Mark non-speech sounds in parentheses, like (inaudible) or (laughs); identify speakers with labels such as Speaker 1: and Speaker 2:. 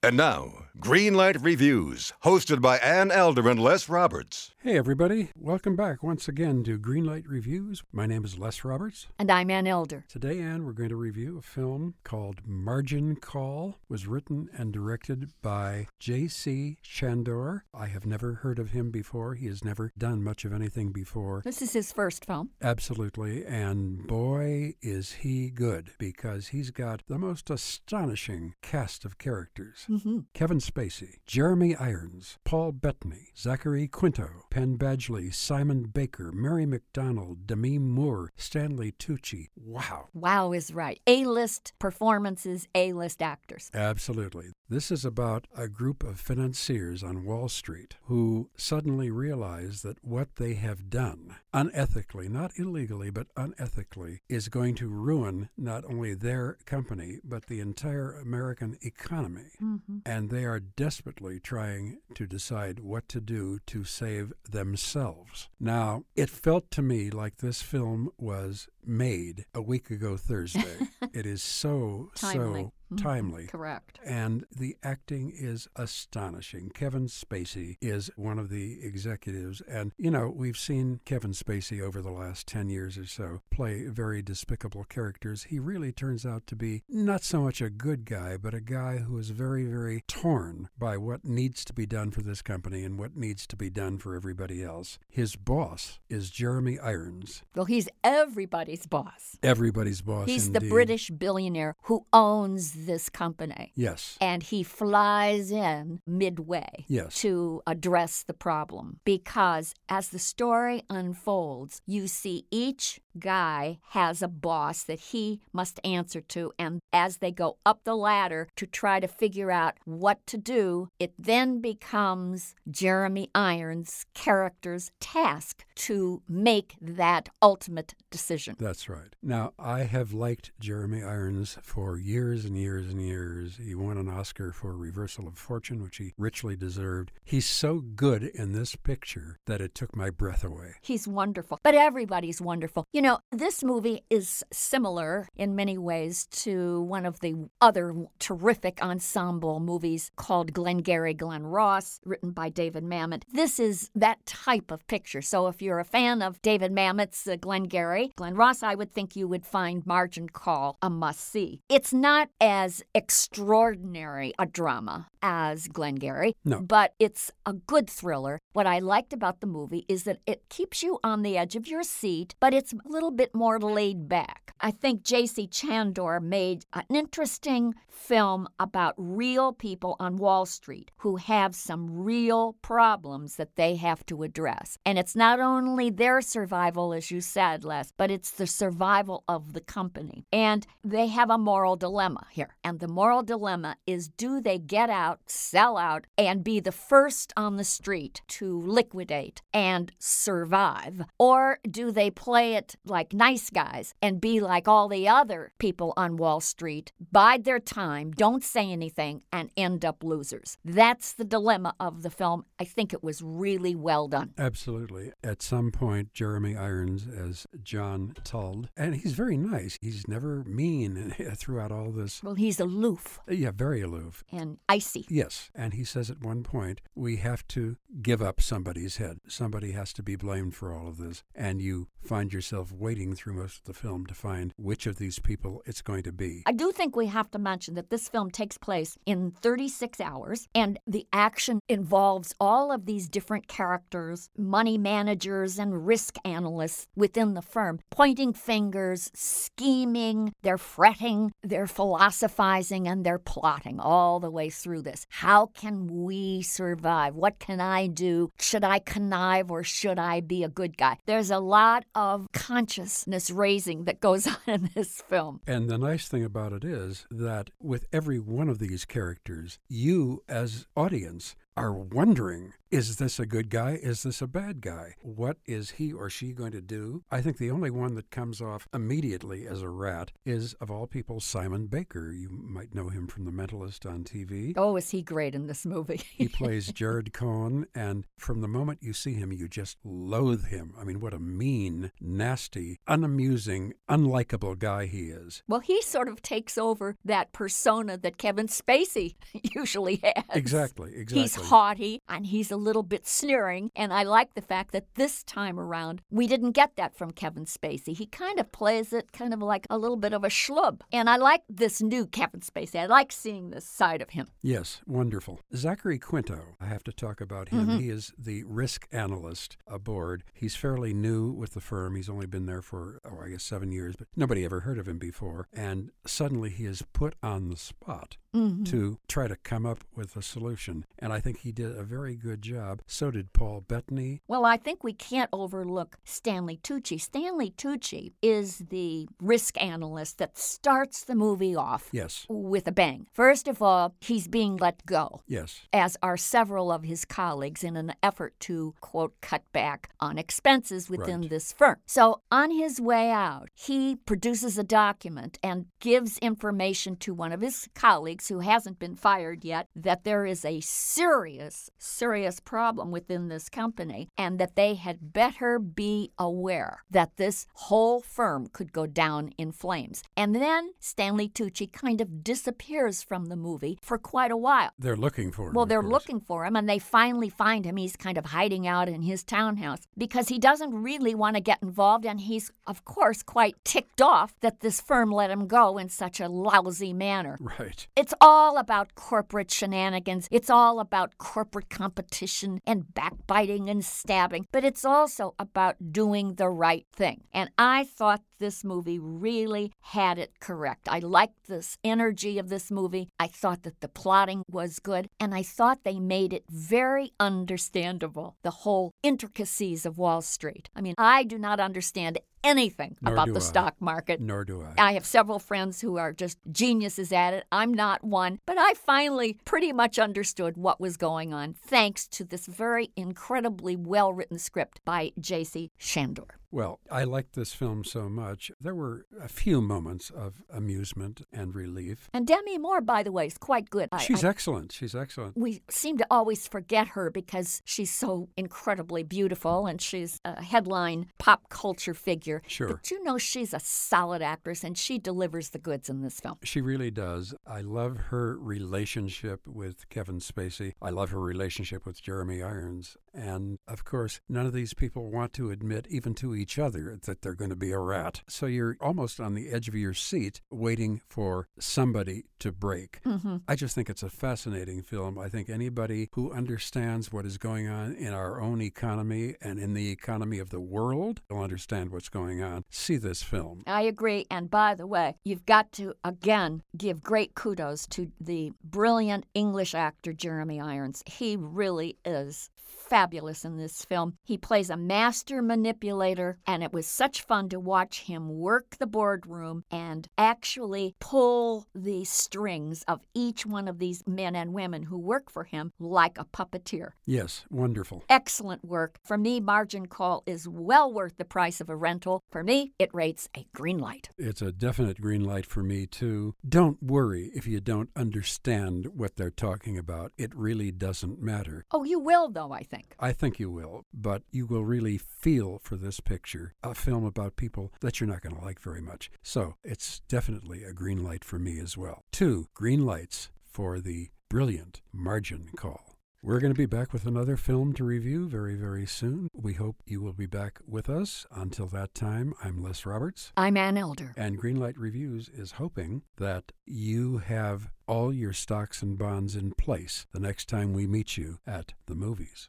Speaker 1: And now, Greenlight Reviews, hosted by Ann Elder and Les Roberts.
Speaker 2: Hey, everybody. Welcome back once again to Greenlight Reviews. My name is Les Roberts.
Speaker 3: And I'm Ann Elder.
Speaker 2: Today, Ann, we're going to review a film called Margin Call. It was written and directed by J.C. Chandor. I have never heard of him before. He has never done much of anything before.
Speaker 3: This is his first film.
Speaker 2: Absolutely. And boy, is he good because he's got the most astonishing cast of characters.
Speaker 3: Mm-hmm.
Speaker 2: Kevin Spacey, Jeremy Irons, Paul Bettany, Zachary Quinto, Penn Badgley, Simon Baker, Mary McDonnell, Demi Moore, Stanley Tucci. Wow.
Speaker 3: Wow is right. A list performances, A list actors.
Speaker 2: Absolutely. This is about a group of financiers on Wall Street who suddenly realize that what they have done, unethically, not illegally, but unethically, is going to ruin not only their company, but the entire American economy.
Speaker 3: Mm-hmm.
Speaker 2: And they are desperately trying to decide what to do to save themselves. Now, it felt to me like this film was made a week ago Thursday. (laughs) it is so,
Speaker 3: Timely.
Speaker 2: so
Speaker 3: Mhm.
Speaker 2: timely.
Speaker 3: Correct.
Speaker 2: And the acting is astonishing. Kevin Spacey is one of the executives. And, you know, we've seen Kevin Spacey over the last 10 years or so play very despicable characters. He really turns out to be not so much a good guy, but a guy who is very, very torn by what needs to be done for this company and what needs to be done for everybody else. His boss is Jeremy Irons,
Speaker 3: Well, he's everybody's boss.
Speaker 2: everybody's boss.
Speaker 3: He's the. British billionaire who owns this company.
Speaker 2: Yes.
Speaker 3: And he flies in midway
Speaker 2: Yes.
Speaker 3: to address the problem. Because as the story unfolds, you see each guy has a boss that he must answer to. And as they go up the ladder to try to figure out what to do, it then becomes Jeremy Irons' character's task to make that ultimate decision.
Speaker 2: That's right. Now, I have liked Jeremy Irons for years and years and years. He won an Oscar for Reversal of Fortune, which he richly deserved. He's so good in this picture that it took my breath away.
Speaker 3: He's wonderful, but everybody's wonderful. You know, this movie is similar in many ways to one of the other terrific ensemble movies called Glengarry Glen Ross, written by David Mamet. This is that type of picture. So if you're a fan of David Mamet's uh, Glengarry Glen Ross, I would think you would find Margin Call a must see. It's not as extraordinary a drama as Glengarry,
Speaker 2: No.
Speaker 3: but it's a good thriller. What I liked about the movie is that it keeps you on the edge of your seat, but it's a little bit more laid back. I think J.C. Chandor made an interesting film about real people on Wall Street who have some real problems that they have to address. And it's not only their survival, as you said, Les, but it's the survival of the company. And they have a moral dilemma here. And the moral dilemma is do they get out, sell out, and be the first on the street to liquidate and survive? Or do they play it like nice guys and be like all the other people on Wall Street, bide their time, don't say anything, and end up losers? That's the dilemma of the film. I think it was really well done.
Speaker 2: Absolutely. At some point, Jeremy Irons as John Tuld, and he's very nice. He's never mean (laughs) throughout all this.
Speaker 3: Well, he's aloof
Speaker 2: Yeah, very aloof.
Speaker 3: and icy.
Speaker 2: Yes, and he says at one point, we have to give up somebody's head. Somebody has to be blamed for all of this. And you find yourself waiting through most of the film to find which of these people it's going to be.
Speaker 3: I do think we have to mention that this film takes place in 36 hours, and the action involves all of these different characters, money managers, and risk analysts within the firm, pointing fingers, scheming, they're fretting, they're philosophizing, and they're plotting all the way through this. How can we survive? What can I do? Should I connive or should I be a good guy? There's a lot of consciousness raising that goes (laughs) on in this film.
Speaker 2: And the nice thing about it is that with every one of these characters, you as audience are wondering is this a good guy? Is this a bad guy? What is he or she going to do? I think the only one that comes off immediately as a rat is, of all people, Simon Baker. You might know him from The Mentalist on TV.
Speaker 3: Oh, is he great in this movie?
Speaker 2: he plays Jared (laughs) Cohen, and from the moment you see him, you just loathe him. I mean, what a mean, nasty, unamusing, unlikable guy he is.
Speaker 3: Well, he sort of takes over that persona that Kevin Spacey (laughs) usually has.
Speaker 2: Exactly, exactly.
Speaker 3: He's haughty and he's a little bit sneering, and I like the fact that this time around we didn't get that from Kevin Spacey. He kind of plays it kind of like a little bit of a schlub. And I like this new Kevin Spacey. I like seeing this side of him.
Speaker 2: Yes, wonderful. Zachary Quinto, I have to talk about him. Mm-hmm. He is the risk analyst aboard. He's fairly new with the firm. He's only been there for, oh, I guess seven years, but nobody ever heard of him before. And suddenly he is put on the spot mm-hmm. to try to come up with a solution. And I think he did a very good job. So did Paul Bettany.
Speaker 3: Well, I think we can't overlook Stanley Tucci. Stanley Tucci is the risk analyst that starts the movie off
Speaker 2: yes.
Speaker 3: with a bang. First of all, he's being let go.
Speaker 2: Yes.
Speaker 3: As are several of his colleagues in an effort to, quote, cut back on expenses within
Speaker 2: right.
Speaker 3: this firm. So on his way out, he produces a document and gives information to one of his colleagues who hasn't been fired yet that there is a serious, serious serious problem within this company and that they had better be aware that this whole firm could go down in flames. And then Stanley Tucci kind of disappears from the movie for quite a while.
Speaker 2: They're looking for him.
Speaker 3: Well, they're looking for him, and they finally find him. He's kind of hiding out in his townhouse because he doesn't really want to get involved, and he's, of course, quite ticked off that this firm let him go in such a lousy manner.
Speaker 2: Right.
Speaker 3: It's all about corporate shenanigans. It's all about corporate competition and backbiting and stabbing, but it's also about doing the right thing. And I thought this movie really had it correct. I liked this energy of this movie. I thought that the plotting was good, and I thought they made it very understandable, the whole intricacies of Wall Street. I mean, I do not understand anything
Speaker 2: Nor
Speaker 3: about the
Speaker 2: I.
Speaker 3: stock market.
Speaker 2: Nor do I.
Speaker 3: I have several friends who are just geniuses at it. I'm not one, but I finally pretty much understood what was going on thanks to this very incredibly well written script by J.C. Chandor.
Speaker 2: Well, I liked this film so much. There were a few moments of amusement and relief.
Speaker 3: And Demi Moore, by the way, is quite good.
Speaker 2: She's
Speaker 3: I,
Speaker 2: excellent. She's excellent.
Speaker 3: We seem to always forget her because she's so incredibly beautiful and she's a headline pop culture figure.
Speaker 2: Sure.
Speaker 3: But you know, she's a solid actress and she delivers the goods in this film.
Speaker 2: She really does. I love her relationship with Kevin Spacey. I love her relationship with Jeremy Irons. And of course, none of these people want to admit, even to each other, that they're going to be a rat. So you're almost on the edge of your seat waiting for somebody to break.
Speaker 3: Mm-hmm.
Speaker 2: I just think it's a fascinating film. I think anybody who understands what is going on in our own economy and in the economy of the world will understand what's going on. See this film.
Speaker 3: I agree. And by the way, you've got to, again, give great kudos to the brilliant English actor Jeremy Irons. He really is fabulous in this film. He plays a master manipulator, and it was such fun to watch him work the boardroom and actually pull the strings of each one of these men and women who work for him like a puppeteer.
Speaker 2: Yes, wonderful.
Speaker 3: Excellent work. For me, Margin Call is well worth the price of a rental. For me, it rates a green light.
Speaker 2: It's a definite green light for me, too. Don't worry if you don't understand what they're talking about. It really doesn't matter.
Speaker 3: Oh, you will, though, I think.
Speaker 2: I think you will, but you will really feel for this picture a film about people that you're not going to like very much. So it's definitely a green light for me as well. Two green lights for the brilliant margin call. We're going to be back with another film to review very, very soon. We hope you will be back with us. Until that time, I'm Les Roberts.
Speaker 3: I'm Ann Elder.
Speaker 2: And Greenlight Reviews is hoping that you have all your stocks and bonds in place the next time we meet you at the movies.